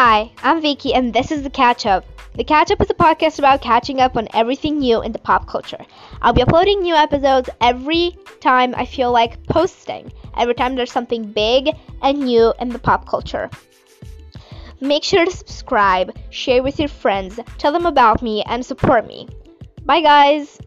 Hi, I'm Vicky, and this is The Catch Up. The Catch Up is a podcast about catching up on everything new in the pop culture. I'll be uploading new episodes every time I feel like posting, every time there's something big and new in the pop culture. Make sure to subscribe, share with your friends, tell them about me, and support me. Bye, guys!